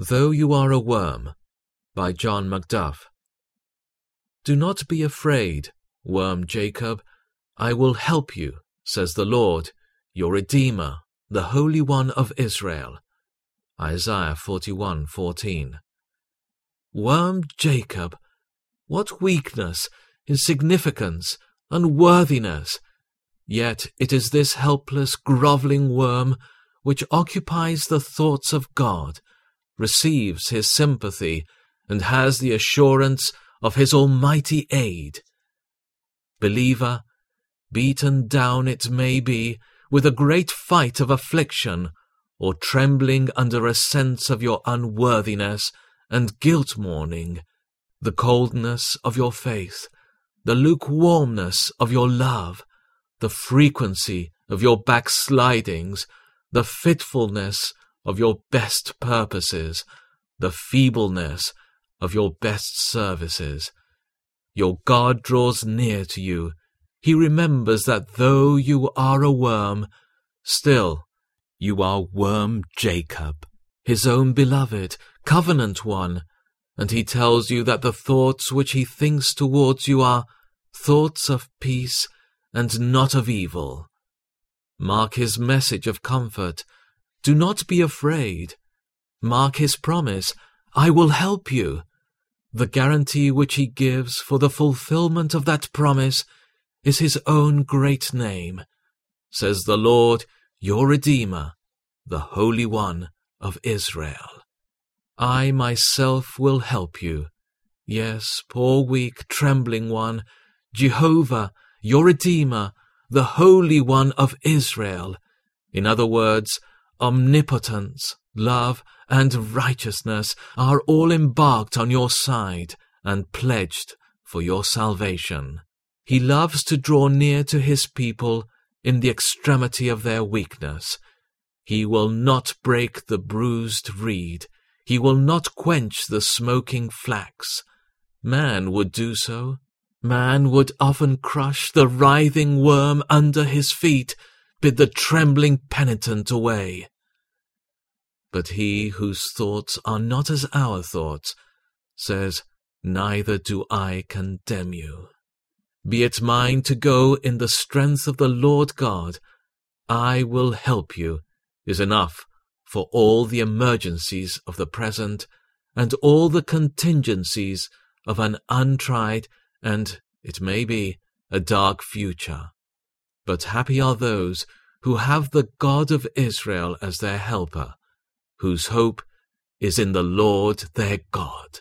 Though You Are a Worm by John Macduff. Do not be afraid, worm Jacob. I will help you, says the Lord, your Redeemer, the Holy One of Israel. Isaiah 41:14. Worm Jacob, what weakness, insignificance, unworthiness! Yet it is this helpless, grovelling worm which occupies the thoughts of God, receives his sympathy, and has the assurance of his almighty aid. Believer, beaten down it may be with a great fight of affliction, or trembling under a sense of your unworthiness and guilt mourning, the coldness of your faith, the lukewarmness of your love, the frequency of your backslidings, the fitfulness of your best purposes, the feebleness of your best services. Your God draws near to you. He remembers that though you are a worm, still you are worm Jacob, his own beloved, covenant one, and he tells you that the thoughts which he thinks towards you are thoughts of peace and not of evil. Mark his message of comfort. Do not be afraid. Mark his promise. I will help you. The guarantee which he gives for the fulfillment of that promise is his own great name, says the Lord, your Redeemer, the Holy One of Israel. I myself will help you. Yes, poor weak, trembling one, Jehovah, your Redeemer, the Holy One of Israel. In other words, omnipotence, love, and righteousness are all embarked on your side and pledged for your salvation. He loves to draw near to his people in the extremity of their weakness. He will not break the bruised reed. He will not quench the smoking flax. Man would do so. Man would often crush the writhing worm under his feet, bid the trembling penitent away. But he whose thoughts are not as our thoughts says, Neither do I condemn you. Be it mine to go in the strength of the Lord God. I will help you, is enough for all the emergencies of the present and all the contingencies of an untried and, it may be, a dark future. But happy are those who have the God of Israel as their helper whose hope is in the Lord their God.